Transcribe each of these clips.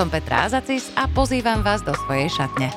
Som Petra Azacis a pozývam vás do svojej šatne.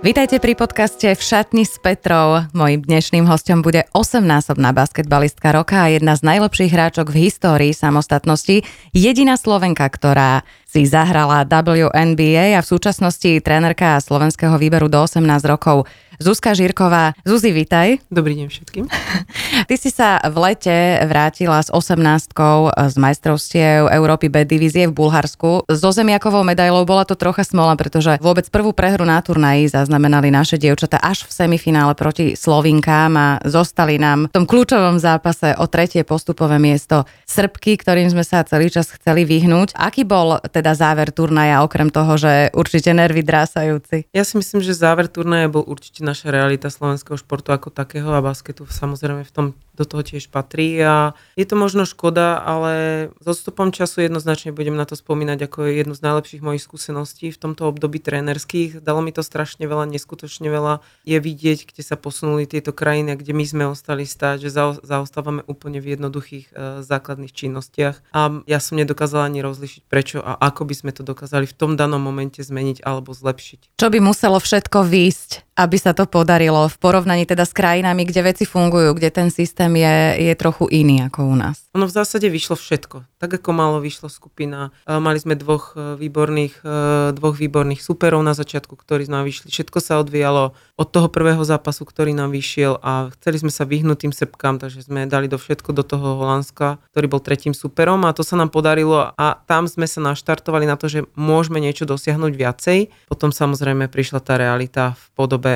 Vítajte pri podcaste V šatni s Petrou. Mojím dnešným hostom bude 8-násobná basketbalistka roka a jedna z najlepších hráčok v histórii samostatnosti. Jediná Slovenka, ktorá si zahrala WNBA a v súčasnosti trénerka slovenského výberu do 18 rokov. Zuzka Žírková. Zuzi, vitaj. Dobrý deň všetkým. Ty si sa v lete vrátila s 18 z majstrovstiev Európy B divízie v Bulharsku. So zemiakovou medailou bola to trocha smola, pretože vôbec prvú prehru na turnaji zaznamenali naše dievčata až v semifinále proti Slovinkám a zostali nám v tom kľúčovom zápase o tretie postupové miesto Srbky, ktorým sme sa celý čas chceli vyhnúť. Aký bol teda záver turnaja, okrem toho, že určite nervy drásajúci? Ja si myslím, že záver turnaja bol určite naša realita slovenského športu ako takého a basketu samozrejme v tom do toho tiež patrí a je to možno škoda, ale s odstupom času jednoznačne budem na to spomínať ako jednu z najlepších mojich skúseností v tomto období trénerských. Dalo mi to strašne veľa, neskutočne veľa. Je vidieť, kde sa posunuli tieto krajiny kde my sme ostali stáť, že zaostávame úplne v jednoduchých e, základných činnostiach a ja som nedokázala ani rozlišiť prečo a ako by sme to dokázali v tom danom momente zmeniť alebo zlepšiť. Čo by muselo všetko výjsť, aby sa to podarilo v porovnaní teda s krajinami, kde veci fungujú, kde ten systém je, je trochu iný ako u nás? Ono v zásade vyšlo všetko. Tak ako malo vyšlo skupina. E, mali sme dvoch e, výborných, e, dvoch výborných superov na začiatku, ktorí nám vyšli. Všetko sa odvíjalo od toho prvého zápasu, ktorý nám vyšiel a chceli sme sa vyhnúť tým sepkám, takže sme dali do všetko do toho Holandska, ktorý bol tretím superom a to sa nám podarilo a tam sme sa naštartovali na to, že môžeme niečo dosiahnuť viacej. Potom samozrejme prišla tá realita v podobe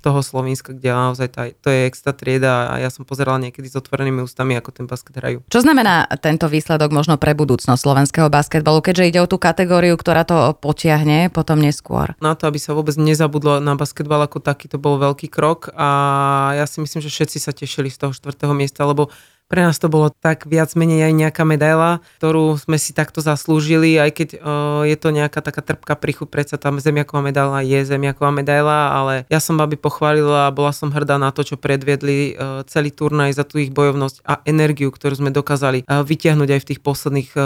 toho Slovenska, kde naozaj tá, to je extra trieda a ja som pozerala niekedy s otvorenými ústami, ako ten basket hrajú. Čo znamená tento výsledok možno pre budúcnosť slovenského basketbalu, keďže ide o tú kategóriu, ktorá to potiahne potom neskôr? Na to, aby sa vôbec nezabudlo na basketbal ako taký, to bol veľký krok a ja si myslím, že všetci sa tešili z toho štvrtého miesta, lebo pre nás to bolo tak viac menej aj nejaká medaila, ktorú sme si takto zaslúžili, aj keď uh, je to nejaká taká trpká príchuť, predsa tam zemiaková medaila je zemiaková medaila, ale ja som babi pochválila a bola som hrdá na to, čo predviedli uh, celý turnaj za tú ich bojovnosť a energiu, ktorú sme dokázali uh, vytiahnuť aj v tých posledných uh,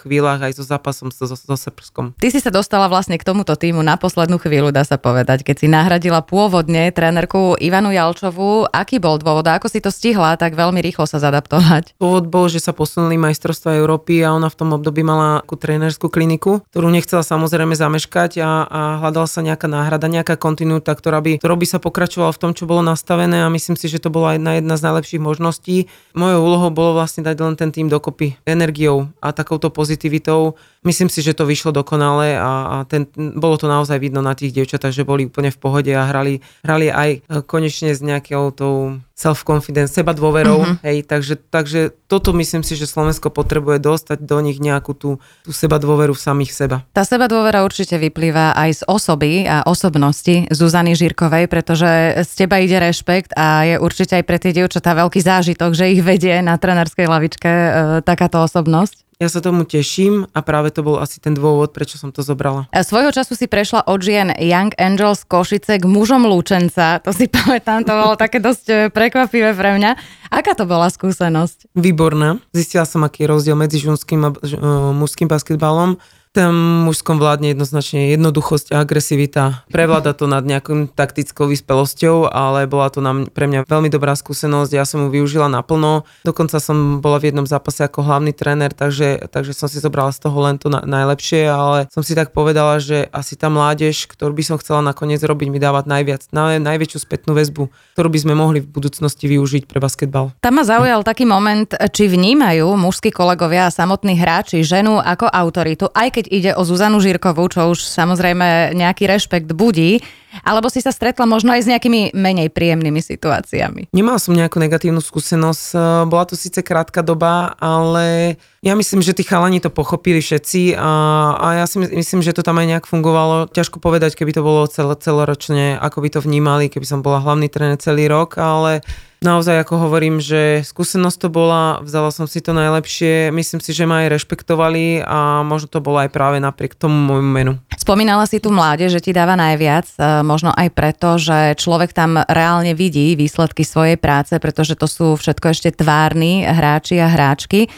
chvíľach aj so zápasom so, so, so Srbskom. Ty si sa dostala vlastne k tomuto týmu na poslednú chvíľu, dá sa povedať, keď si nahradila pôvodne trénerku Ivanu Jalčovú. Aký bol dôvod? Ako si to stihla, tak veľmi rýchlo sa zadať adaptovať. Pôvod bol, že sa posunuli majstrovstva Európy a ona v tom období mala takú trénerskú kliniku, ktorú nechcela samozrejme zameškať a, a hľadala sa nejaká náhrada, nejaká kontinuita, ktorá by, ktorou by sa pokračovala v tom, čo bolo nastavené a myslím si, že to bola jedna, jedna z najlepších možností. Mojou úlohou bolo vlastne dať len ten tým dokopy energiou a takouto pozitivitou. Myslím si, že to vyšlo dokonale a, a ten, bolo to naozaj vidno na tých dievčatách, že boli úplne v pohode a hrali, hrali aj konečne s nejakou tou self-confidence, seba dôverou, mm-hmm. hej, takže, takže toto myslím si, že Slovensko potrebuje dostať do nich nejakú tú, tú seba dôveru v samých seba. Tá seba dôvera určite vyplýva aj z osoby a osobnosti Zuzany Žírkovej, pretože z teba ide rešpekt a je určite aj pre tie dievčatá veľký zážitok, že ich vedie na trenerskej lavičke e, takáto osobnosť. Ja sa tomu teším a práve to bol asi ten dôvod, prečo som to zobrala. A svojho času si prešla od žien Young Angels Košice k mužom Lúčenca. To si pamätám, to bolo také dosť e, prekvapivé pre mňa. Aká to bola skúsenosť? Výborná. Zistila som, aký je rozdiel medzi ženským a e, mužským basketbalom tam mužskom vládne jednoznačne jednoduchosť a agresivita. Prevláda to nad nejakým taktickou vyspelosťou, ale bola to nám, pre mňa veľmi dobrá skúsenosť. Ja som ju využila naplno. Dokonca som bola v jednom zápase ako hlavný tréner, takže, takže som si zobrala z toho len to na, najlepšie, ale som si tak povedala, že asi tá mládež, ktorú by som chcela nakoniec robiť, mi dávať najviac, na, najväčšiu spätnú väzbu, ktorú by sme mohli v budúcnosti využiť pre basketbal. Tam ma zaujal taký moment, či vnímajú mužskí kolegovia a samotní hráči ženu ako autoritu, aj keď keď ide o Zuzanu Žírkovú, čo už samozrejme nejaký rešpekt budí, Alebo si sa stretla možno aj s nejakými menej príjemnými situáciami? Nemal som nejakú negatívnu skúsenosť. E, bola to síce krátka doba, ale ja myslím, že tí chalani to pochopili všetci a, a ja si myslím, že to tam aj nejak fungovalo. Ťažko povedať, keby to bolo cel, celoročne, ako by to vnímali, keby som bola hlavný tréner celý rok, ale naozaj ako hovorím, že skúsenosť to bola, vzala som si to najlepšie, myslím si, že ma aj rešpektovali a možno to bolo aj práve napriek tomu môjmu menu. Spomínala si tu mládež, že ti dáva najviac, e, možno aj preto, že človek tam reálne vidí výsledky svojej práce, pretože to sú všetko ešte tvárni hráči a hráčky. E,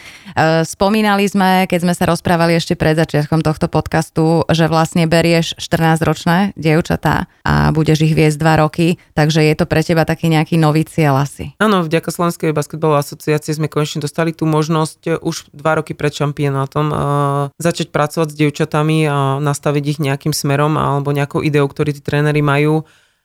spomínali sme, keď sme sa rozprávali ešte pred začiatkom tohto podcastu, že vlastne berieš 14-ročné dievčatá a budeš ich viesť 2 roky, takže je to pre teba taký nejaký nový cieľ asi. Áno, vďaka Slovenskej basketbalovej asociácie sme konečne dostali tú možnosť e, už dva roky pred šampionátom uh, začať pracovať s dievčatami a nastaviť ich nejakým smerom alebo nejakou ideou, ktorý tí tréneri majú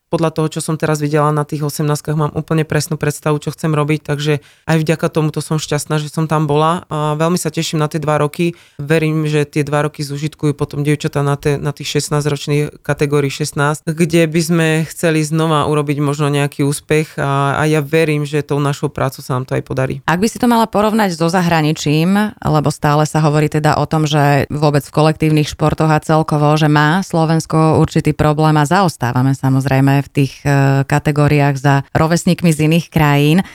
podľa toho, čo som teraz videla na tých 18 mám úplne presnú predstavu, čo chcem robiť, takže aj vďaka tomuto som šťastná, že som tam bola a veľmi sa teším na tie dva roky. Verím, že tie dva roky zužitkujú potom dievčatá na, te, na tých 16 ročných kategórií 16, kde by sme chceli znova urobiť možno nejaký úspech a, a ja verím, že tou našou prácou sa nám to aj podarí. Ak by si to mala porovnať so zahraničím, lebo stále sa hovorí teda o tom, že vôbec v kolektívnych športoch a celkovo, že má Slovensko určitý problém a zaostávame samozrejme v tých e, kategóriách za rovesníkmi z iných krajín. E,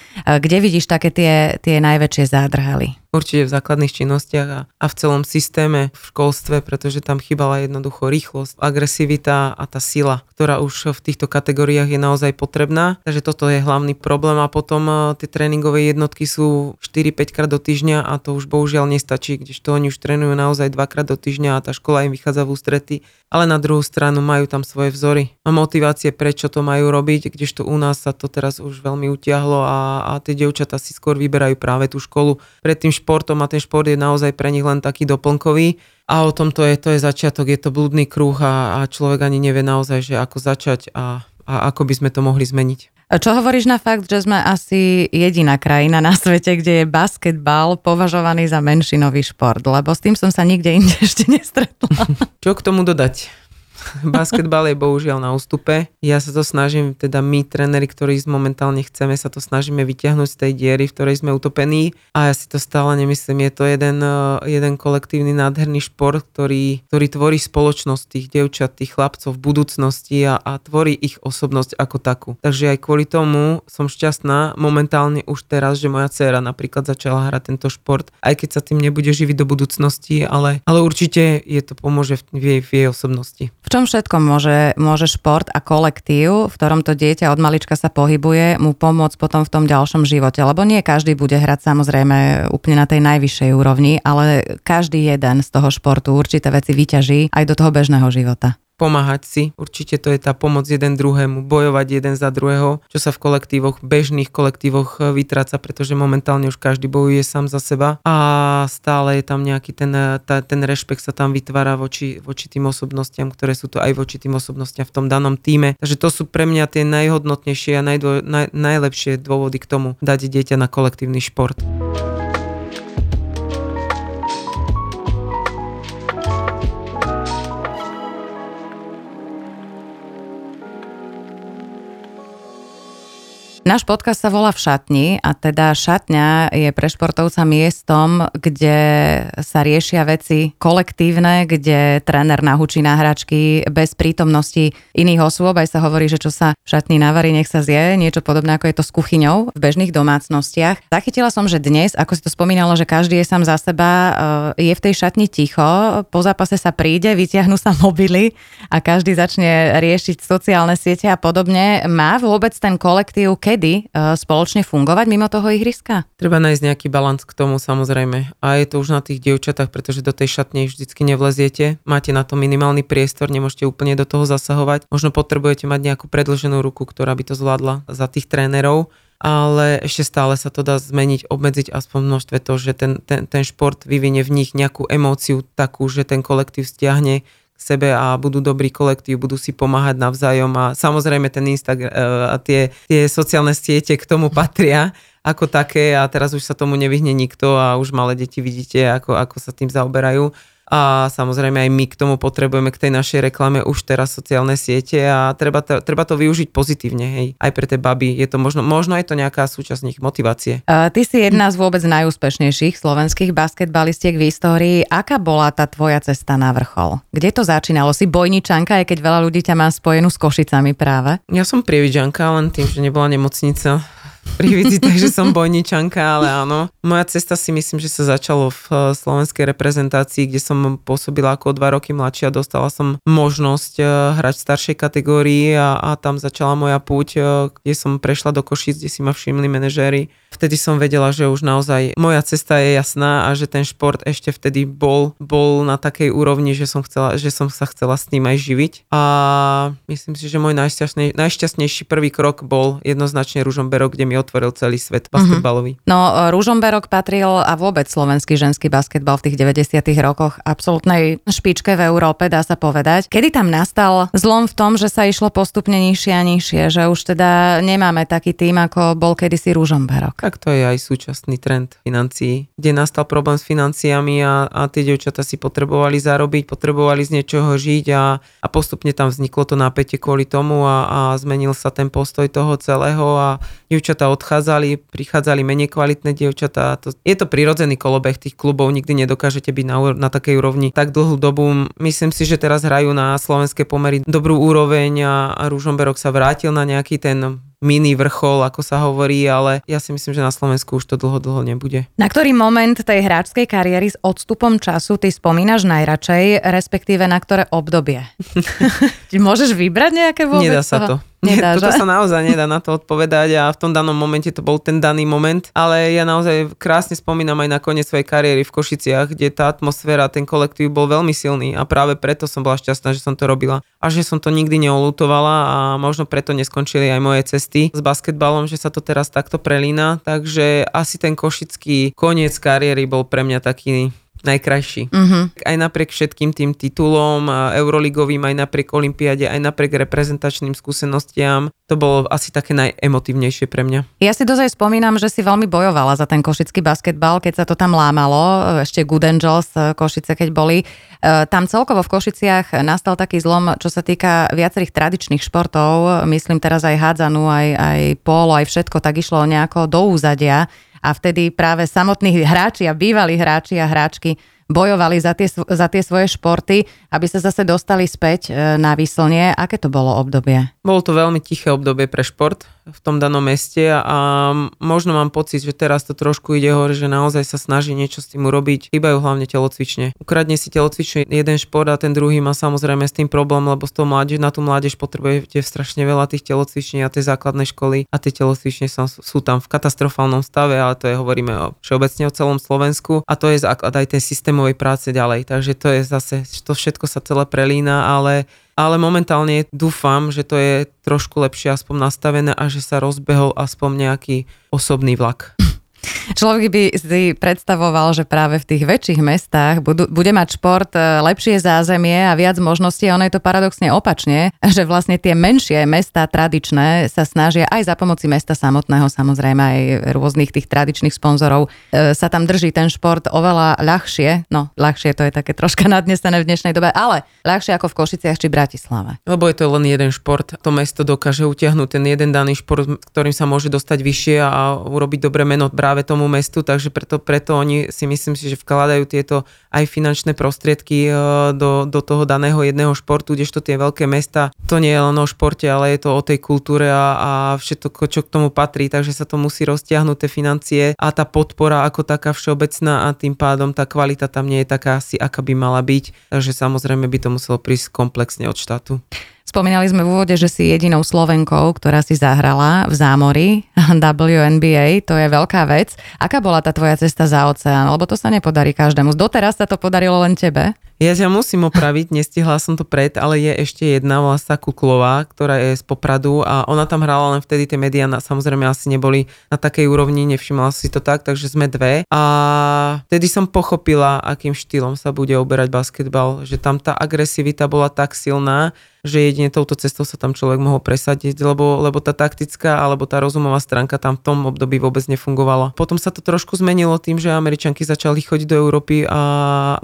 kde vidíš také tie, tie najväčšie zádrhaly? Určite v základných činnostiach a, a v celom systéme v školstve, pretože tam chýbala jednoducho rýchlosť, agresivita a tá sila, ktorá už v týchto kategóriách je naozaj potrebná. Takže toto je hlavný problém a potom e, tie tréningové jednotky sú 4-5 krát do týždňa a to už bohužiaľ nestačí, kdežto oni už trénujú naozaj dvakrát do týždňa a tá škola im vychádza v ústrety, ale na druhú stranu majú tam svoje vzory a motivácie, prečo to majú robiť, kdežto u nás sa to teraz už veľmi utiahlo a, a tie devčatá si skôr vyberajú práve tú školu. Predtým športom a ten šport je naozaj pre nich len taký doplnkový. A o tom to je, to je začiatok, je to blúdny kruh a, a človek ani nevie naozaj, že ako začať a, a ako by sme to mohli zmeniť. Čo hovoríš na fakt, že sme asi jediná krajina na svete, kde je basketbal považovaný za menšinový šport? Lebo s tým som sa nikde inde ešte nestretla. Čo k tomu dodať? Basketbal je bohužiaľ na ústupe. Ja sa to snažím, teda my, tréneri, ktorí momentálne chceme, sa to snažíme vyťahnuť z tej diery, v ktorej sme utopení. A ja si to stále nemyslím. Je to jeden, eh, jeden kolektívny nádherný šport, ktorý, ktorý tvorí spoločnosť tých devčat, tých chlapcov v budúcnosti a, a tvorí ich osobnosť ako takú. Takže aj kvôli tomu som šťastná momentálne už teraz, že moja dcéra napríklad začala hrať tento šport, aj keď sa tým nebude živiť do budúcnosti, ale, ale určite je to pomôže v jej, v jej osobnosti. V čom všetkom môže, môže šport a kolektív, v ktorom to dieťa od malička sa pohybuje, mu pomôcť potom v tom ďalšom živote? Lebo nie každý bude hrať samozrejme úplne na tej najvyššej úrovni, ale každý jeden z toho športu určité veci vyťaží aj do toho bežného života pomáhať si. Určite to je tá pomoc jeden druhému, bojovať jeden za druhého, čo sa v kolektívoch, bežných kolektívoch e, vytráca, pretože momentálne už každý bojuje sám za seba a stále je tam nejaký ten, e, tá, ten rešpekt sa tam vytvára voči, voči tým osobnostiam, ktoré sú to aj voči tým osobnostiam v tom danom týme. Takže to sú pre mňa tie najhodnotnejšie a najdô, naj, najlepšie dôvody k tomu dať dieťa na kolektívny šport. Náš podcast sa volá v šatni a teda šatňa je pre športovca miestom, kde sa riešia veci kolektívne, kde tréner nahúči na hračky bez prítomnosti iných osôb. Aj sa hovorí, že čo sa v šatni navarí, nech sa zje. Niečo podobné ako je to s kuchyňou v bežných domácnostiach. Zachytila som, že dnes, ako si to spomínalo, že každý je sám za seba, eh, je v tej šatni ticho. Po zápase sa príde, vytiahnu sa mobily a každý začne riešiť sociálne siete a podobne. Má vôbec ten kolektív, keď kedy uh, spoločne fungovať mimo toho ihriska? Treba nájsť nejaký balans k tomu samozrejme. A je to už na tých dievčatách, pretože do tej šatne vždycky nevleziete. Máte na to minimálny priestor, nemôžete úplne do toho zasahovať. Možno potrebujete mať nejakú predlženú ruku, ktorá by to zvládla za tých trénerov ale ešte stále sa to dá zmeniť, obmedziť aspoň množstve to, že ten, ten, ten šport vyvinie v nich nejakú emóciu takú, že ten kolektív stiahne sebe a budú dobrý kolektív, budú si pomáhať navzájom a samozrejme ten Instagram e, a tie, tie sociálne siete k tomu patria ako také a teraz už sa tomu nevyhne nikto a už malé deti vidíte, ako, ako sa tým zaoberajú. A samozrejme aj my k tomu potrebujeme k tej našej reklame už teraz sociálne siete a treba to, treba to využiť pozitívne, hej, aj pre tie baby. Je to možno, možno je to nejaká súčasť nich motivácie. Uh, ty si jedna z vôbec najúspešnejších slovenských basketbalistiek v histórii. Aká bola tá tvoja cesta na vrchol? Kde to začínalo? Si bojničanka, aj keď veľa ľudí ťa má spojenú s Košicami práve? Ja som prievidžanka, len tým, že nebola nemocnica prividzi, takže som bojničanka, ale áno. Moja cesta si myslím, že sa začalo v eh, slovenskej reprezentácii, kde som pôsobila ako dva roky mladšia. Dostala som možnosť eh, hrať v staršej kategórii a, a tam začala moja púť, eh, kde som prešla do Košic, kde si ma všimli manažéri. Vtedy som vedela, že už naozaj moja cesta je jasná a že ten šport ešte vtedy bol, bol na takej úrovni, že som, chcela, že som sa chcela s tým aj živiť. A myslím si, že môj najšťastnej, najšťastnejší prvý krok bol jednoznačne Ružomberok, kde mi mi otvoril celý svet mhm. basketbalový. Mm-hmm. No, Rúžomberok patril a vôbec slovenský ženský basketbal v tých 90 rokoch absolútnej špičke v Európe, dá sa povedať. Kedy tam nastal zlom v tom, že sa išlo postupne nižšie a nižšie, že už teda nemáme taký tým, ako bol kedysi Rúžomberok? Tak to je aj súčasný trend financií, kde nastal problém s financiami a, a tie devčata si potrebovali zarobiť, potrebovali z niečoho žiť a, a postupne tam vzniklo to napätie kvôli tomu a, a zmenil sa ten postoj toho celého a devčata dievčatá odchádzali, prichádzali menej kvalitné dievčatá. To, je to prirodzený kolobeh tých klubov, nikdy nedokážete byť na, na takej úrovni tak dlhú dobu. Myslím si, že teraz hrajú na slovenské pomery dobrú úroveň a, a Rúžomberok sa vrátil na nejaký ten mini vrchol, ako sa hovorí, ale ja si myslím, že na Slovensku už to dlho, dlho nebude. Na ktorý moment tej hráčskej kariéry s odstupom času ty spomínaš najradšej, respektíve na ktoré obdobie? Môžeš vybrať nejaké vôbec? Nedá sa to. Nedá, Toto sa naozaj nedá na to odpovedať a v tom danom momente to bol ten daný moment, ale ja naozaj krásne spomínam aj na koniec svojej kariéry v Košiciach, kde tá atmosféra, ten kolektív bol veľmi silný a práve preto som bola šťastná, že som to robila a že som to nikdy neolutovala a možno preto neskončili aj moje cesty s basketbalom, že sa to teraz takto prelína, takže asi ten košický koniec kariéry bol pre mňa taký najkrajší. Uh-huh. Aj napriek všetkým tým titulom, euroligovým, aj napriek olympiade, aj napriek reprezentačným skúsenostiam, to bolo asi také najemotívnejšie pre mňa. Ja si dozaj spomínam, že si veľmi bojovala za ten košický basketbal, keď sa to tam lámalo, ešte Good Angels e, Košice, keď boli. E, tam celkovo v Košiciach nastal taký zlom, čo sa týka viacerých tradičných športov, myslím teraz aj hádzanú, aj, aj polo, aj všetko, tak išlo nejako do úzadia a vtedy práve samotní hráči a bývalí hráči a hráčky bojovali za tie, za tie svoje športy, aby sa zase dostali späť e, na výslnie. Aké to bolo obdobie? Bolo to veľmi tiché obdobie pre šport v tom danom meste a možno mám pocit, že teraz to trošku ide hore, že naozaj sa snaží niečo s tým urobiť. Chýbajú hlavne telocvične. Ukradne si telocvične jeden šport a ten druhý má samozrejme s tým problém, lebo z toho mládež, na tú mládež potrebujete strašne veľa tých telocviční a tej základnej školy a tie telocvične sú, sú tam v katastrofálnom stave, ale to je, hovoríme o, všeobecne o celom Slovensku a to je základ aj tej systémovej práce ďalej. Takže to je zase, to všetko sa celé prelína, ale ale momentálne dúfam, že to je trošku lepšie aspoň nastavené a že sa rozbehol aspoň nejaký osobný vlak. Človek by si predstavoval, že práve v tých väčších mestách budú, bude mať šport e, lepšie zázemie a viac možností. Ono je to paradoxne opačne, že vlastne tie menšie mesta tradičné sa snažia aj za pomoci mesta samotného, samozrejme aj rôznych tých tradičných sponzorov, e, sa tam drží ten šport oveľa ľahšie. No, ľahšie to je také troška nadnesené v dnešnej dobe, ale ľahšie ako v Košiciach či Bratislave. Lebo je to len jeden šport. To mesto dokáže utiahnuť ten jeden daný šport, ktorým sa môže dostať vyššie a urobiť dobré meno práve tomu mestu, takže preto, preto oni si myslím si, že vkladajú tieto aj finančné prostriedky e, do, do toho daného jedného športu, kdežto tie veľké mesta, to nie je len o športe, ale je to o tej kultúre a, a všetko, čo k tomu patrí, takže sa to musí roztiahnuť tie financie a tá podpora ako taká všeobecná a tým pádom tá kvalita tam nie je taká asi, aká by mala byť, takže samozrejme by to muselo prísť komplexne od štátu. Spomínali sme v úvode, že si jedinou Slovenkou, ktorá si zahrala v zámori WNBA, to je veľká vec. Aká bola tá tvoja cesta za oceán? Lebo to sa nepodarí každému. Doteraz sa to podarilo len tebe. Ja ťa musím opraviť, nestihla som to pred, ale je ešte jedna, volá sa Kuklová, ktorá je z Popradu a ona tam hrala len vtedy tie médiá, samozrejme asi neboli na takej úrovni, nevšimla si to tak, takže sme dve. A vtedy som pochopila, akým štýlom sa bude oberať basketbal, že tam tá agresivita bola tak silná, že jedine touto cestou sa tam človek mohol presadiť, lebo, lebo tá taktická alebo tá rozumová stránka tam v tom období vôbec nefungovala. Potom sa to trošku zmenilo tým, že Američanky začali chodiť do Európy a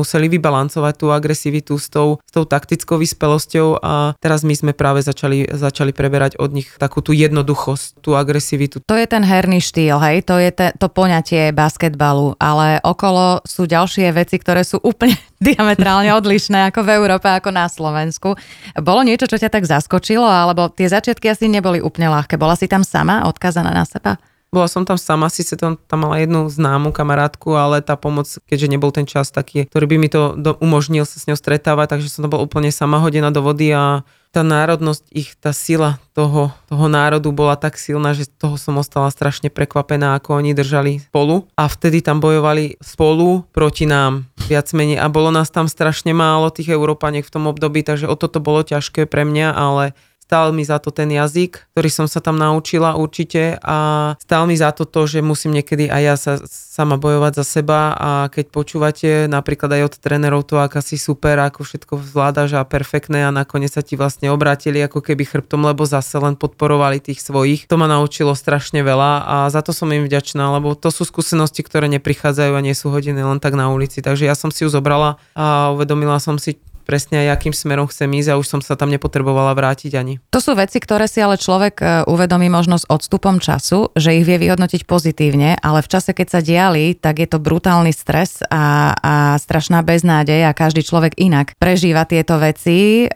museli vybalancovať tú agresivitu s tou, s tou taktickou vyspelosťou a teraz my sme práve začali, začali preberať od nich takú tú jednoduchosť, tú agresivitu. To je ten herný štýl, hej, to je te, to poňatie basketbalu, ale okolo sú ďalšie veci, ktoré sú úplne diametrálne odlišné ako v Európe, ako na Slovensku. Bolo niečo, čo ťa tak zaskočilo, alebo tie začiatky asi neboli úplne ľahké. Bola si tam sama, odkazaná na seba? Bola som tam sama, síce tam, tam mala jednu známu kamarátku, ale tá pomoc, keďže nebol ten čas taký, ktorý by mi to do, umožnil sa s ňou stretávať, takže som to bol úplne sama hodená do vody a tá národnosť ich, tá sila toho, toho národu bola tak silná, že toho som ostala strašne prekvapená, ako oni držali spolu. A vtedy tam bojovali spolu proti nám, viac menej. A bolo nás tam strašne málo, tých Európaniek v tom období, takže o toto bolo ťažké pre mňa, ale Stál mi za to ten jazyk, ktorý som sa tam naučila určite a stál mi za to to, že musím niekedy aj ja sa sama bojovať za seba a keď počúvate napríklad aj od trénerov to, aká si super, ako všetko zvládaš a perfektné a nakoniec sa ti vlastne obrátili ako keby chrbtom, lebo zase len podporovali tých svojich. To ma naučilo strašne veľa a za to som im vďačná, lebo to sú skúsenosti, ktoré neprichádzajú a nie sú hodiny len tak na ulici. Takže ja som si ju zobrala a uvedomila som si, presne aj akým smerom chcem ísť a už som sa tam nepotrebovala vrátiť ani. To sú veci, ktoré si ale človek e, uvedomí možno s odstupom času, že ich vie vyhodnotiť pozitívne, ale v čase, keď sa diali, tak je to brutálny stres a, a strašná beznádej a každý človek inak prežíva tieto veci. E,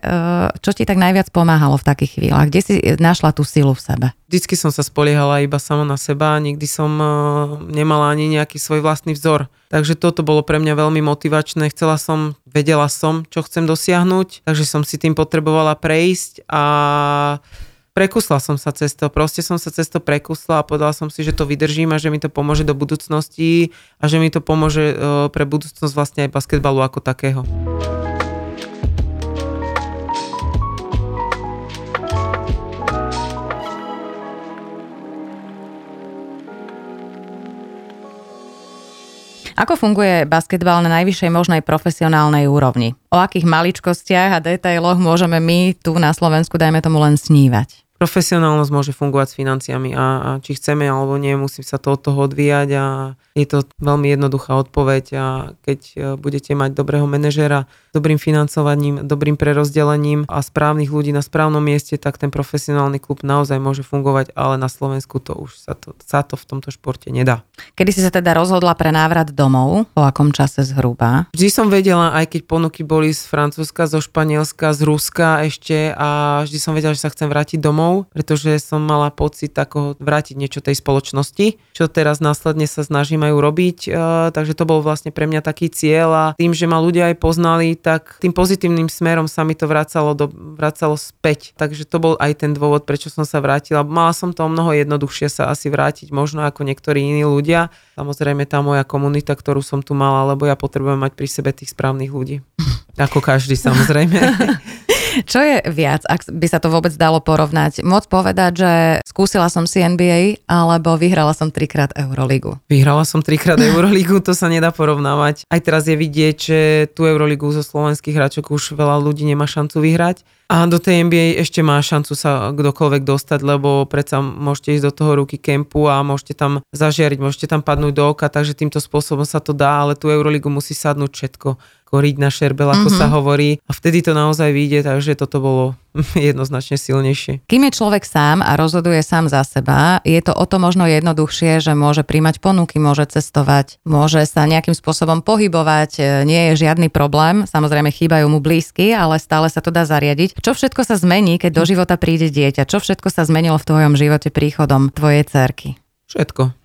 čo ti tak najviac pomáhalo v takých chvíľach? Kde si našla tú silu v sebe? Vždycky som sa spoliehala iba sama na seba, nikdy som e, nemala ani nejaký svoj vlastný vzor. Takže toto bolo pre mňa veľmi motivačné. Chcela som, vedela som, čo chcem dosiahnuť, takže som si tým potrebovala prejsť a prekusla som sa cez to, proste som sa cez to prekusla a povedala som si, že to vydržím a že mi to pomôže do budúcnosti a že mi to pomôže e, pre budúcnosť vlastne aj basketbalu ako takého. Ako funguje basketbal na najvyššej možnej profesionálnej úrovni? O akých maličkostiach a detailoch môžeme my tu na Slovensku, dajme tomu, len snívať? Profesionálnosť môže fungovať s financiami a, a či chceme alebo nie, musí sa to od toho odvíjať a je to veľmi jednoduchá odpoveď a keď e, budete mať dobrého manažera, dobrým financovaním, dobrým prerozdelením a správnych ľudí na správnom mieste, tak ten profesionálny klub naozaj môže fungovať, ale na Slovensku to už sa to, sa to v tomto športe nedá. Kedy si sa teda rozhodla pre návrat domov? Po akom čase zhruba? Vždy som vedela, aj keď ponuky boli z Francúzska, zo Španielska, z Ruska ešte a vždy som vedela, že sa chcem vrátiť domov, pretože som mala pocit ako vrátiť niečo tej spoločnosti, čo teraz následne sa snažím majú robiť, e, takže to bol vlastne pre mňa taký cieľ a tým, že ma ľudia aj poznali, tak tým pozitívnym smerom sa mi to vracalo, do, vracalo späť. Takže to bol aj ten dôvod, prečo som sa vrátila. Mala som to o mnoho jednoduchšie sa asi vrátiť, možno ako niektorí iní ľudia. Samozrejme tá moja komunita, ktorú som tu mala, lebo ja potrebujem mať pri sebe tých správnych ľudí. Ako každý samozrejme. Čo je viac, ak by sa to vôbec dalo porovnať? Môcť povedať, že skúsila som si NBA, alebo vyhrala som trikrát Euroligu? Vyhrala som trikrát Euroligu, to sa nedá porovnávať. Aj teraz je vidieť, že tú Euroligu zo slovenských hráčok už veľa ľudí nemá šancu vyhrať. A do tej NBA ešte má šancu sa kdokoľvek dostať, lebo predsa môžete ísť do toho ruky kempu a môžete tam zažiariť, môžete tam padnúť do oka, takže týmto spôsobom sa to dá, ale tú Euroligu musí sadnúť všetko koriť na šerbel, ako mm-hmm. sa hovorí. A vtedy to naozaj vyjde, takže toto bolo jednoznačne silnejšie. Kým je človek sám a rozhoduje sám za seba, je to o to možno jednoduchšie, že môže príjmať ponuky, môže cestovať, môže sa nejakým spôsobom pohybovať, e, nie je žiadny problém. Samozrejme chýbajú mu blízky, ale stále sa to dá zariadiť. Čo všetko sa zmení, keď do života príde dieťa? Čo všetko sa zmenilo v tvojom živote príchodom tvojej cerky? Všetko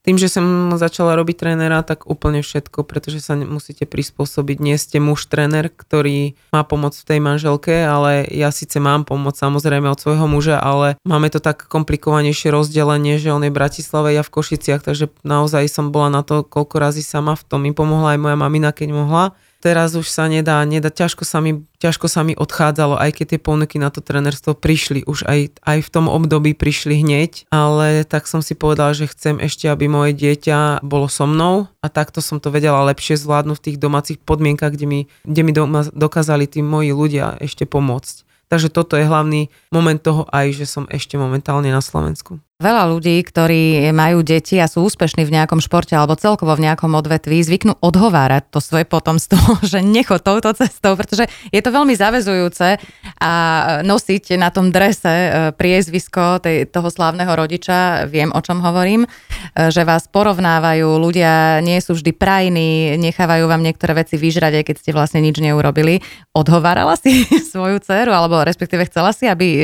tým, že som začala robiť trénera, tak úplne všetko, pretože sa musíte prispôsobiť. Nie ste muž tréner, ktorý má pomoc v tej manželke, ale ja síce mám pomoc samozrejme od svojho muža, ale máme to tak komplikovanejšie rozdelenie, že on je v Bratislave, ja v Košiciach, takže naozaj som bola na to koľko razy sama, v tom mi pomohla aj moja mamina, keď mohla teraz už sa nedá, nedá ťažko, sa mi, ťažko sa mi odchádzalo, aj keď tie ponuky na to trenerstvo prišli, už aj, aj v tom období prišli hneď, ale tak som si povedala, že chcem ešte, aby moje dieťa bolo so mnou a takto som to vedela lepšie zvládnuť v tých domácich podmienkach, kde mi, kde mi doma dokázali tí moji ľudia ešte pomôcť. Takže toto je hlavný moment toho aj, že som ešte momentálne na Slovensku. Veľa ľudí, ktorí majú deti a sú úspešní v nejakom športe alebo celkovo v nejakom odvetví, zvyknú odhovárať to svoje potomstvo, že necho touto cestou, pretože je to veľmi zavezujúce a nosiť na tom drese e, priezvisko tej, toho slávneho rodiča, viem o čom hovorím, že vás porovnávajú, ľudia nie sú vždy prajní, nechávajú vám niektoré veci vyžrať, aj keď ste vlastne nič neurobili. Odhovárala si svoju dceru, alebo respektíve chcela si, aby e,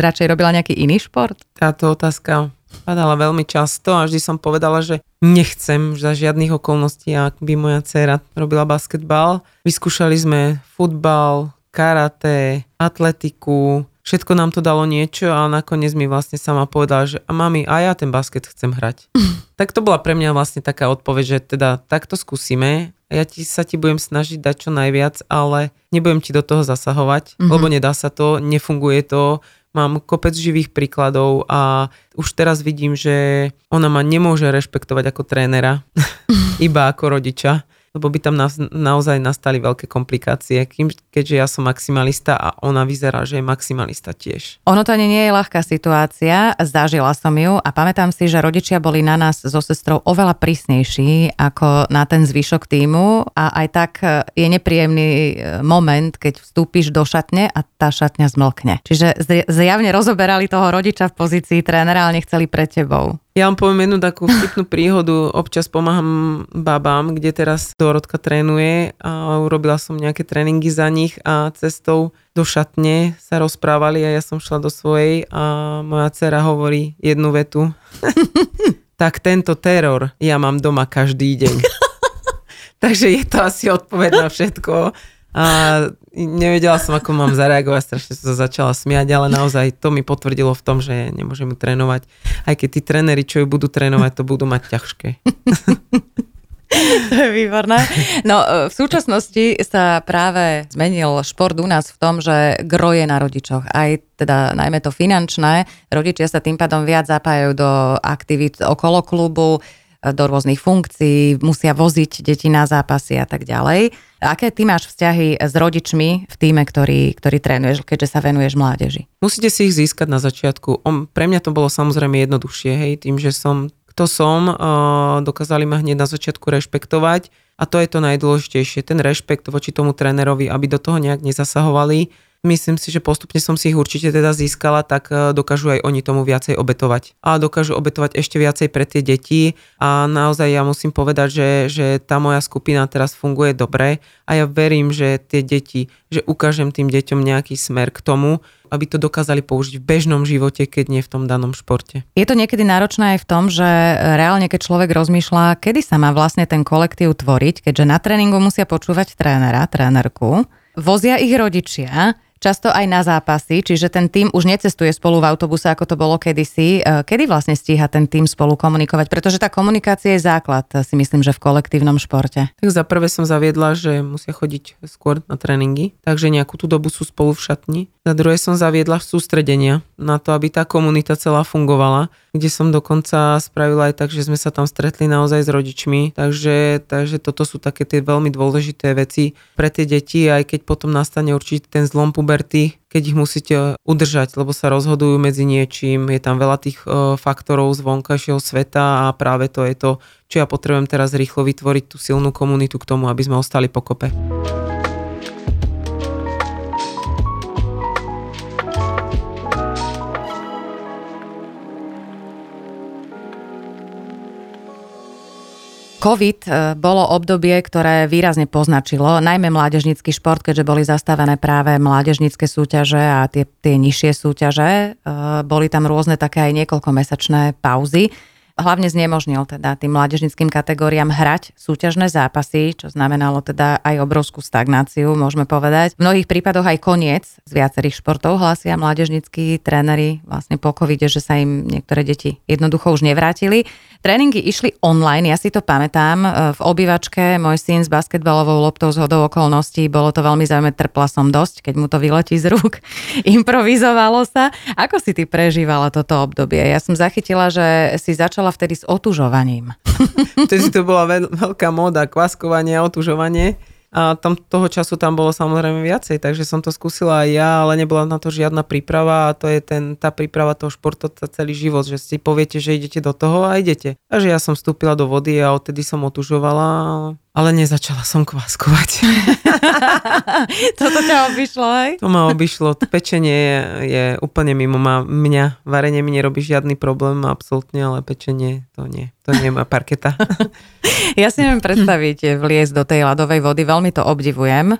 radšej robila nejaký iný šport? Táto otázka padala veľmi často a vždy som povedala, že nechcem za žiadnych okolností, ak by moja dcera robila basketbal. Vyskúšali sme futbal, karate, atletiku, všetko nám to dalo niečo a nakoniec mi vlastne sama povedala, že a mami, a ja ten basket chcem hrať. tak to bola pre mňa vlastne taká odpoveď, že teda takto skúsime a ja ti, sa ti budem snažiť dať čo najviac, ale nebudem ti do toho zasahovať, mm-hmm. lebo nedá sa to, nefunguje to, Mám kopec živých príkladov a už teraz vidím, že ona ma nemôže rešpektovať ako trénera, iba ako rodiča lebo by tam nás, naozaj nastali veľké komplikácie, kým, keďže ja som maximalista a ona vyzerá, že je maximalista tiež. Ono to nie je ľahká situácia, zažila som ju a pamätám si, že rodičia boli na nás so sestrou oveľa prísnejší ako na ten zvyšok týmu a aj tak e, je nepríjemný e, moment, keď vstúpiš do šatne a tá šatňa zmlkne. Čiže zjavne rozoberali toho rodiča v pozícii trénera, ale nechceli pred tebou. Ja vám poviem jednu takú vtipnú príhodu. Občas pomáham babám, kde teraz Dorotka trénuje a urobila som nejaké tréningy za nich a cestou do šatne sa rozprávali a ja som šla do svojej a moja dcera hovorí jednu vetu. tak tento teror ja mám doma každý deň. Takže je to asi odpoveď na všetko. A nevedela som, ako mám zareagovať, strašne sa začala smiať, ale naozaj to mi potvrdilo v tom, že nemôžem ju trénovať. Aj keď tí tréneri, čo ju budú trénovať, to budú mať ťažké. to je výborné. No v súčasnosti sa práve zmenil šport u nás v tom, že gro je na rodičoch. Aj teda najmä to finančné. Rodičia sa tým pádom viac zapájajú do aktivít okolo klubu, do rôznych funkcií, musia voziť deti na zápasy a tak ďalej. Aké ty máš vzťahy s rodičmi v týme, ktorý, ktorý trénuješ, keďže sa venuješ mládeži? Musíte si ich získať na začiatku. Pre mňa to bolo samozrejme jednoduchšie, hej, tým, že som kto som, dokázali ma hneď na začiatku rešpektovať a to je to najdôležitejšie, ten rešpekt voči tomu trénerovi, aby do toho nejak nezasahovali myslím si, že postupne som si ich určite teda získala, tak e, dokážu aj oni tomu viacej obetovať. A dokážu obetovať ešte viacej pre tie deti a naozaj ja musím povedať, že, že tá moja skupina teraz funguje dobre a ja verím, že tie deti, že ukážem tým deťom nejaký smer k tomu, aby to dokázali použiť v bežnom živote, keď nie v tom danom športe. Je to niekedy náročné aj v tom, že reálne keď človek rozmýšľa, kedy sa má vlastne ten kolektív tvoriť, keďže na tréningu musia počúvať trénera, trénerku, vozia ich rodičia, často aj na zápasy, čiže ten tým už necestuje spolu v autobuse, ako to bolo kedysi. E, kedy vlastne stíha ten tým spolu komunikovať? Pretože tá komunikácia je základ, si myslím, že v kolektívnom športe. Tak za prvé som zaviedla, že musia chodiť skôr na tréningy, takže nejakú tú dobu sú spolu v šatni. Za druhé som zaviedla sústredenia na to, aby tá komunita celá fungovala, kde som dokonca spravila aj tak, že sme sa tam stretli naozaj s rodičmi, takže, takže toto sú také tie veľmi dôležité veci pre tie deti, aj keď potom nastane určite ten zlom puberty, keď ich musíte udržať, lebo sa rozhodujú medzi niečím, je tam veľa tých e, faktorov z vonkajšieho sveta a práve to je to, čo ja potrebujem teraz rýchlo vytvoriť tú silnú komunitu k tomu, aby sme ostali pokope. COVID e, bolo obdobie, ktoré výrazne poznačilo najmä mládežnícky šport, keďže boli zastavené práve mládežnícke súťaže a tie, tie nižšie súťaže. E, boli tam rôzne také aj niekoľkomesačné pauzy. Hlavne znemožnil teda tým mládežnickým kategóriám hrať súťažné zápasy, čo znamenalo teda aj obrovskú stagnáciu, môžeme povedať. V mnohých prípadoch aj koniec z viacerých športov hlásia mládežnickí tréneri vlastne po covide, že sa im niektoré deti jednoducho už nevrátili. Tréningy išli online, ja si to pamätám. V obývačke môj syn s basketbalovou loptou z hodou okolností, bolo to veľmi zaujímavé, trpla som dosť, keď mu to vyletí z rúk. Improvizovalo sa. Ako si ty prežívala toto obdobie? Ja som zachytila, že si začala vtedy s otužovaním. Vtedy to bola veľká móda, kvaskovanie a otužovanie. A tam toho času tam bolo samozrejme viacej, takže som to skúsila aj ja, ale nebola na to žiadna príprava a to je ten, tá príprava toho športovca celý život, že si poviete, že idete do toho a idete. Takže ja som vstúpila do vody a odtedy som otužovala, ale nezačala som kváskovať. Toto ťa obišlo, aj? To ma obišlo. Pečenie je, je úplne mimo ma, mňa. Varenie mi nerobí žiadny problém, absolútne, ale pečenie to nie. To nie je má parketa. Ja si neviem predstaviť vliesť do tej ľadovej vody, veľmi to obdivujem. E,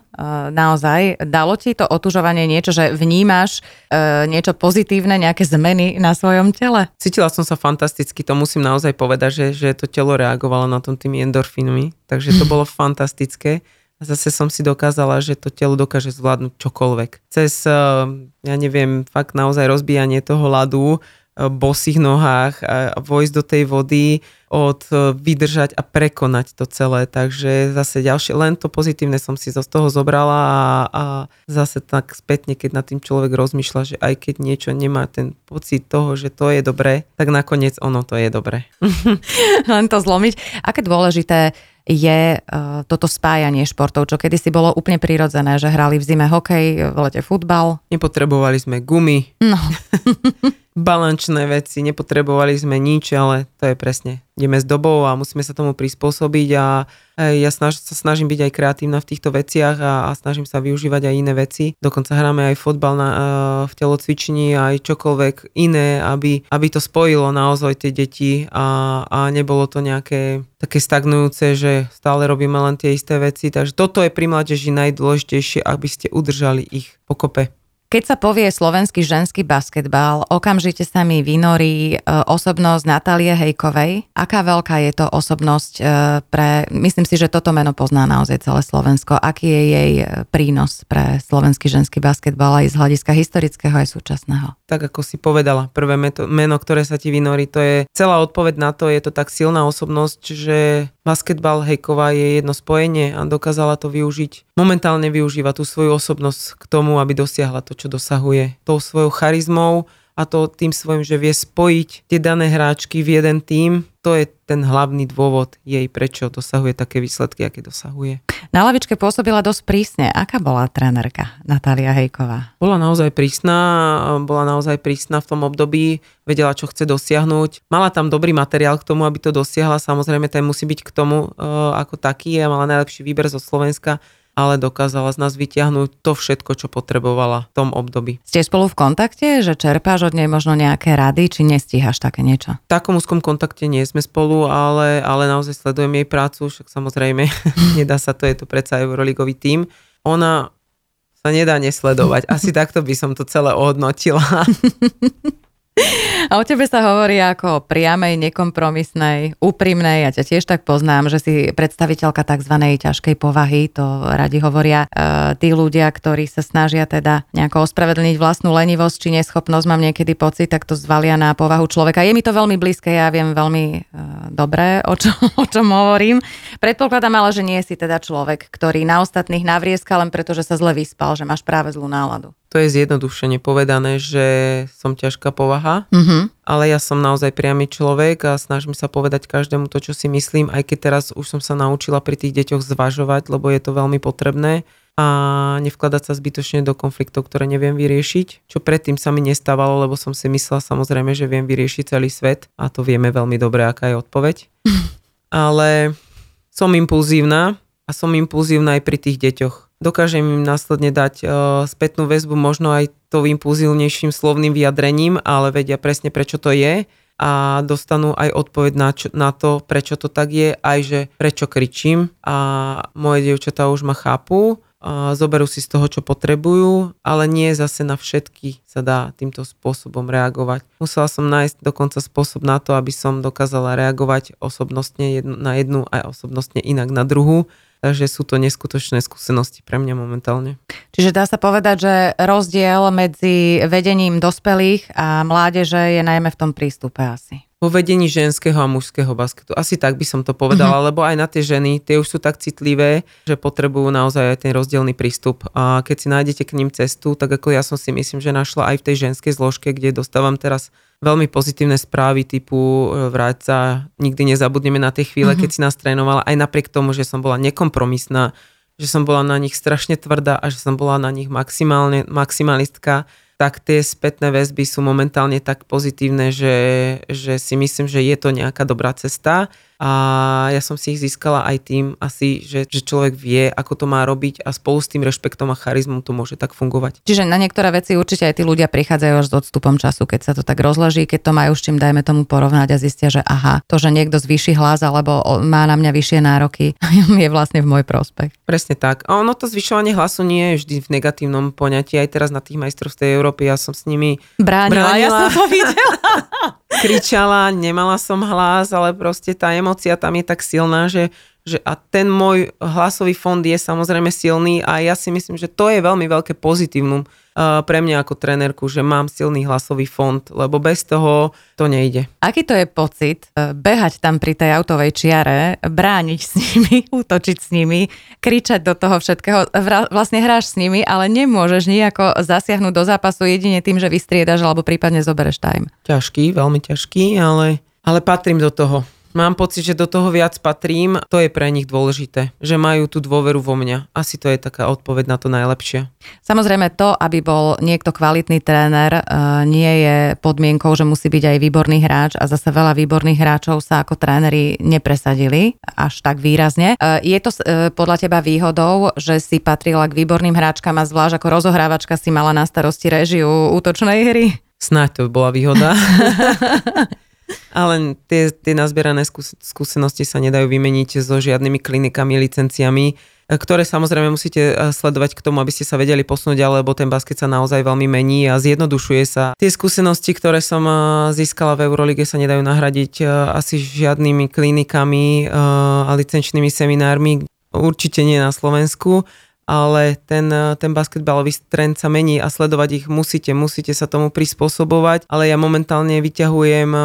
naozaj, dalo ti to otužovanie niečo, že vnímaš e, niečo pozitívne, nejaké zmeny na svojom tele? Cítila som sa fantasticky, to musím naozaj povedať, že, že to telo reagovalo na tom tými endorfínmi, takže to bolo fantastické. A zase som si dokázala, že to telo dokáže zvládnuť čokoľvek. Cez, ja neviem, fakt naozaj rozbijanie toho ľadu, bosých nohách a vojsť do tej vody, od e, vydržať a prekonať to celé. Takže zase ďalšie, len to pozitívne som si z toho zobrala a, a zase tak spätne, keď nad tým človek rozmýšľa, že aj keď niečo nemá ten pocit toho, že to je dobré, tak nakoniec ono to je dobré. len to zlomiť. Aké dôležité je uh, toto spájanie športov, čo kedysi bolo úplne prirodzené, že hrali v zime hokej, v lete futbal. Nepotrebovali sme gumy. No. balančné veci, nepotrebovali sme nič, ale to je presne, ideme s dobou a musíme sa tomu prispôsobiť a ja snaž, sa snažím byť aj kreatívna v týchto veciach a, a snažím sa využívať aj iné veci. Dokonca hráme aj fotbal na, uh, v telocvični aj čokoľvek iné, aby, aby to spojilo naozaj tie deti a, a nebolo to nejaké také stagnujúce, že stále robíme len tie isté veci. Takže toto je pri mládeži najdôležitejšie, aby ste udržali ich pokope. Keď sa povie slovenský ženský basketbal, okamžite sa mi vynorí e, osobnosť Natálie Hejkovej. Aká veľká je to osobnosť e, pre, myslím si, že toto meno pozná naozaj celé Slovensko. Aký je jej e, prínos pre slovenský ženský basketbal aj z hľadiska historického aj súčasného? Tak ako si povedala, prvé meno, ktoré sa ti vynorí, to je celá odpoveď na to, je to tak silná osobnosť, že Basketbal Hejková je jedno spojenie a dokázala to využiť. Momentálne využíva tú svoju osobnosť k tomu, aby dosiahla to, čo dosahuje. Tou svojou charizmou a to tým svojim, že vie spojiť tie dané hráčky v jeden tým, to je ten hlavný dôvod jej, prečo dosahuje také výsledky, aké dosahuje. Na lavičke pôsobila dosť prísne. Aká bola trénerka Natália Hejková? Bola naozaj prísna, bola naozaj prísna v tom období, vedela, čo chce dosiahnuť. Mala tam dobrý materiál k tomu, aby to dosiahla. Samozrejme, ten musí byť k tomu uh, ako taký a mala najlepší výber zo Slovenska ale dokázala z nás vyťahnuť to všetko, čo potrebovala v tom období. Ste spolu v kontakte, že čerpáš od nej možno nejaké rady, či nestíhaš také niečo? V takom úzkom kontakte nie sme spolu, ale, ale naozaj sledujem jej prácu, však samozrejme nedá sa to, je to predsa Euroligový tím. Ona sa nedá nesledovať. Asi takto by som to celé ohodnotila. A o tebe sa hovorí ako o priamej, nekompromisnej, úprimnej. Ja ťa tiež tak poznám, že si predstaviteľka tzv. ťažkej povahy. To radi hovoria uh, tí ľudia, ktorí sa snažia teda nejako ospravedlniť vlastnú lenivosť či neschopnosť, mám niekedy pocit, tak to zvalia na povahu človeka. Je mi to veľmi blízke, ja viem veľmi uh, dobre, o, čo, o čom hovorím. Predpokladám ale, že nie si teda človek, ktorý na ostatných navrieska len preto, že sa zle vyspal, že máš práve zlú náladu. To je zjednodušene povedané, že som ťažká povaha, mm-hmm. ale ja som naozaj priamy človek a snažím sa povedať každému to, čo si myslím, aj keď teraz už som sa naučila pri tých deťoch zvažovať, lebo je to veľmi potrebné a nevkladať sa zbytočne do konfliktov, ktoré neviem vyriešiť, čo predtým sa mi nestávalo, lebo som si myslela samozrejme, že viem vyriešiť celý svet a to vieme veľmi dobre, aká je odpoveď. ale som impulzívna a som impulzívna aj pri tých deťoch dokážem im následne dať uh, spätnú väzbu možno aj to impulzívnejším slovným vyjadrením, ale vedia presne prečo to je a dostanú aj odpoveď na, čo, na to, prečo to tak je, aj že prečo kričím a moje dievčatá už ma chápu a zoberú si z toho, čo potrebujú, ale nie zase na všetky sa dá týmto spôsobom reagovať. Musela som nájsť dokonca spôsob na to, aby som dokázala reagovať osobnostne jednu, na jednu a osobnostne inak na druhú. Takže sú to neskutočné skúsenosti pre mňa momentálne. Čiže dá sa povedať, že rozdiel medzi vedením dospelých a mládeže je najmä v tom prístupe asi vo vedení ženského a mužského basketu. Asi tak by som to povedala, mm-hmm. lebo aj na tie ženy, tie už sú tak citlivé, že potrebujú naozaj aj ten rozdielný prístup. A keď si nájdete k ním cestu, tak ako ja som si myslím, že našla aj v tej ženskej zložke, kde dostávam teraz veľmi pozitívne správy typu e, vráť sa, nikdy nezabudneme na tie chvíle, mm-hmm. keď si nás trénovala, aj napriek tomu, že som bola nekompromisná, že som bola na nich strašne tvrdá a že som bola na nich maximálne, maximalistka, tak tie spätné väzby sú momentálne tak pozitívne, že, že si myslím, že je to nejaká dobrá cesta a ja som si ich získala aj tým asi, že, že človek vie, ako to má robiť a spolu s tým rešpektom a charizmom to môže tak fungovať. Čiže na niektoré veci určite aj tí ľudia prichádzajú až s odstupom času, keď sa to tak rozleží, keď to majú s čím dajme tomu porovnať a zistia, že aha, to, že niekto zvýši hlas alebo má na mňa vyššie nároky, je vlastne v môj prospech. Presne tak. A ono to zvyšovanie hlasu nie je vždy v negatívnom poňatí. Aj teraz na tých majstrovstve Európy ja som s nimi bránila. bránila. Ja som to videla. kričala, nemala som hlas, ale proste tá emócia tam je tak silná, že že a ten môj hlasový fond je samozrejme silný a ja si myslím, že to je veľmi veľké pozitívum uh, pre mňa ako trénerku, že mám silný hlasový fond, lebo bez toho to nejde. Aký to je pocit uh, behať tam pri tej autovej čiare, brániť s nimi, útočiť s nimi, kričať do toho všetkého, vlastne hráš s nimi, ale nemôžeš nejako zasiahnuť do zápasu jedine tým, že vystriedaš alebo prípadne zobereš time. Ťažký, veľmi ťažký, ale, ale patrím do toho. Mám pocit, že do toho viac patrím. To je pre nich dôležité, že majú tú dôveru vo mňa. Asi to je taká odpoveď na to najlepšie. Samozrejme to, aby bol niekto kvalitný tréner, e, nie je podmienkou, že musí byť aj výborný hráč a zase veľa výborných hráčov sa ako tréneri nepresadili až tak výrazne. E, je to e, podľa teba výhodou, že si patrila k výborným hráčkam a zvlášť ako rozohrávačka si mala na starosti režiu útočnej hry? Snáď to bola výhoda. Ale tie, tie nazbierané skúsenosti sa nedajú vymeniť so žiadnymi klinikami, licenciami, ktoré samozrejme musíte eh, sledovať k tomu, aby ste sa vedeli posunúť, alebo ten basket sa naozaj veľmi mení a zjednodušuje sa. Tie skúsenosti, ktoré som eh, získala v Eurolige sa nedajú nahradiť asi žiadnymi klinikami a licenčnými seminármi, určite nie na Slovensku ale ten, eh, ten basketbalový trend sa mení a sledovať ich musíte, musíte sa tomu prispôsobovať, ale ja momentálne vyťahujem eh,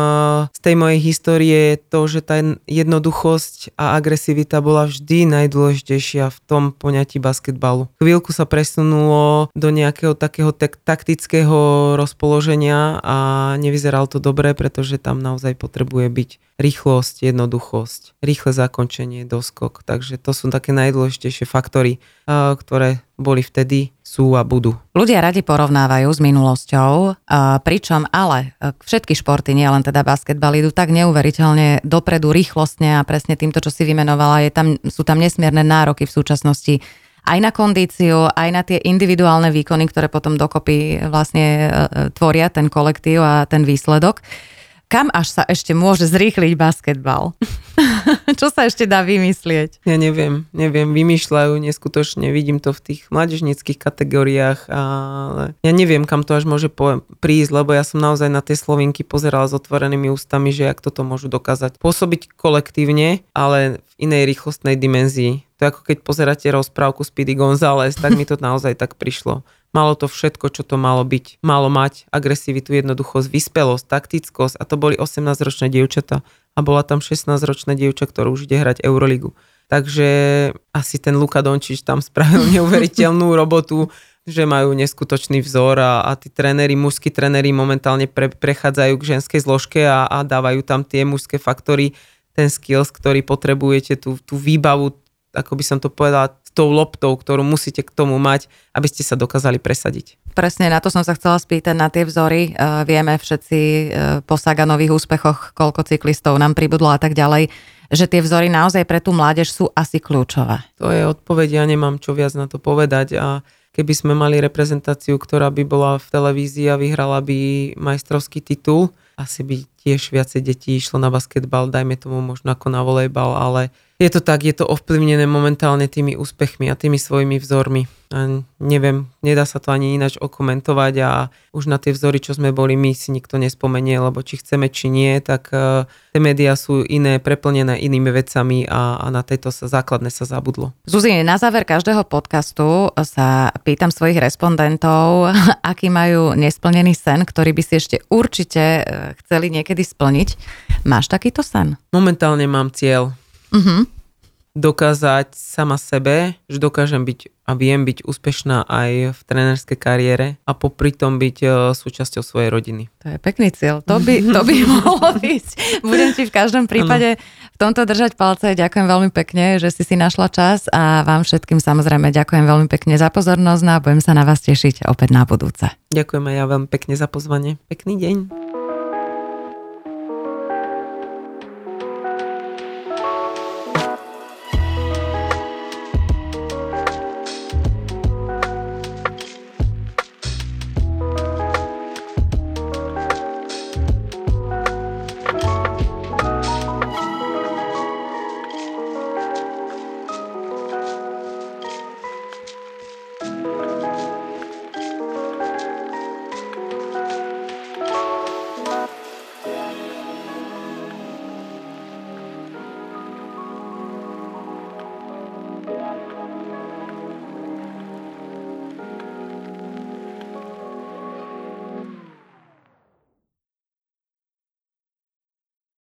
z tej mojej histórie to, že tá jednoduchosť a agresivita bola vždy najdôležitejšia v tom poňatí basketbalu. Chvíľku sa presunulo do nejakého takého tak, taktického rozpoloženia a nevyzeral to dobre, pretože tam naozaj potrebuje byť rýchlosť, jednoduchosť, rýchle zakončenie, doskok. Takže to sú také najdôležitejšie faktory, ktoré boli vtedy, sú a budú. Ľudia radi porovnávajú s minulosťou, pričom ale e, všetky športy, nielen teda basketbal, idú tak neuveriteľne dopredu rýchlostne a presne týmto, čo si vymenovala, je tam, sú tam nesmierne nároky v súčasnosti aj na kondíciu, aj na tie individuálne výkony, ktoré potom dokopy vlastne tvoria ten kolektív a ten výsledok. Kam až sa ešte môže zrýchliť basketbal? Čo sa ešte dá vymyslieť? Ja neviem, neviem, vymýšľajú neskutočne, vidím to v tých mladežnických kategóriách, ale ja neviem, kam to až môže prísť, lebo ja som naozaj na tie slovinky pozerala s otvorenými ústami, že ak toto môžu dokázať pôsobiť kolektívne, ale v inej rýchlostnej dimenzii. To je ako keď pozeráte rozprávku Speedy González, tak mi to naozaj tak prišlo. Malo to všetko, čo to malo byť. Malo mať agresivitu, jednoduchosť, vyspelosť, taktickosť a to boli 18-ročné dievčata a bola tam 16-ročná dievča, ktorá už ide hrať Euroligu. Takže asi ten Luka Dončič tam spravil neuveriteľnú robotu, že majú neskutočný vzor a, a tí tréneri, mužskí tréneri momentálne pre, prechádzajú k ženskej zložke a, a dávajú tam tie mužské faktory, ten skills, ktorý potrebujete, tú, tú výbavu, ako by som to povedala, tou loptou, ktorú musíte k tomu mať, aby ste sa dokázali presadiť. Presne na to som sa chcela spýtať, na tie vzory. Uh, vieme všetci uh, po Saganových úspechoch, koľko cyklistov nám pribudlo a tak ďalej, že tie vzory naozaj pre tú mládež sú asi kľúčové. To je odpoveď, ja nemám čo viac na to povedať a keby sme mali reprezentáciu, ktorá by bola v televízii a vyhrala by majstrovský titul, asi by tiež viacej detí išlo na basketbal, dajme tomu možno ako na volejbal, ale Je to tak, je to ovplyvnené momentálne tými úspechmi a tými svojimi vzormi. A neviem, nedá sa to ani ináč okomentovať a už na tie vzory, čo sme boli my, si nikto nespomenie, lebo či chceme, či nie, tak uh, tie médiá sú iné, preplnené inými vecami a, a na tejto sa základne sa zabudlo. Zuzi, na záver každého podcastu sa pýtam svojich respondentov, aký majú nesplnený sen, ktorý by si ešte určite e, chceli niekedy splniť. Máš takýto sen? Momentálne mám cieľ uh-huh. Dokázať sama sebe, že dokážem byť a viem byť úspešná aj v trénerskej kariére a popri tom byť uh, súčasťou svojej rodiny. To je pekný cieľ. To by, to by mohlo byť. Budem ti v každom prípade ano. v tomto držať palce. Ďakujem veľmi pekne, že si si našla čas a vám všetkým samozrejme ďakujem veľmi pekne za pozornosť no a budem sa na vás tešiť opäť na budúce. Ďakujem aj ja veľmi pekne za pozvanie. Pekný deň.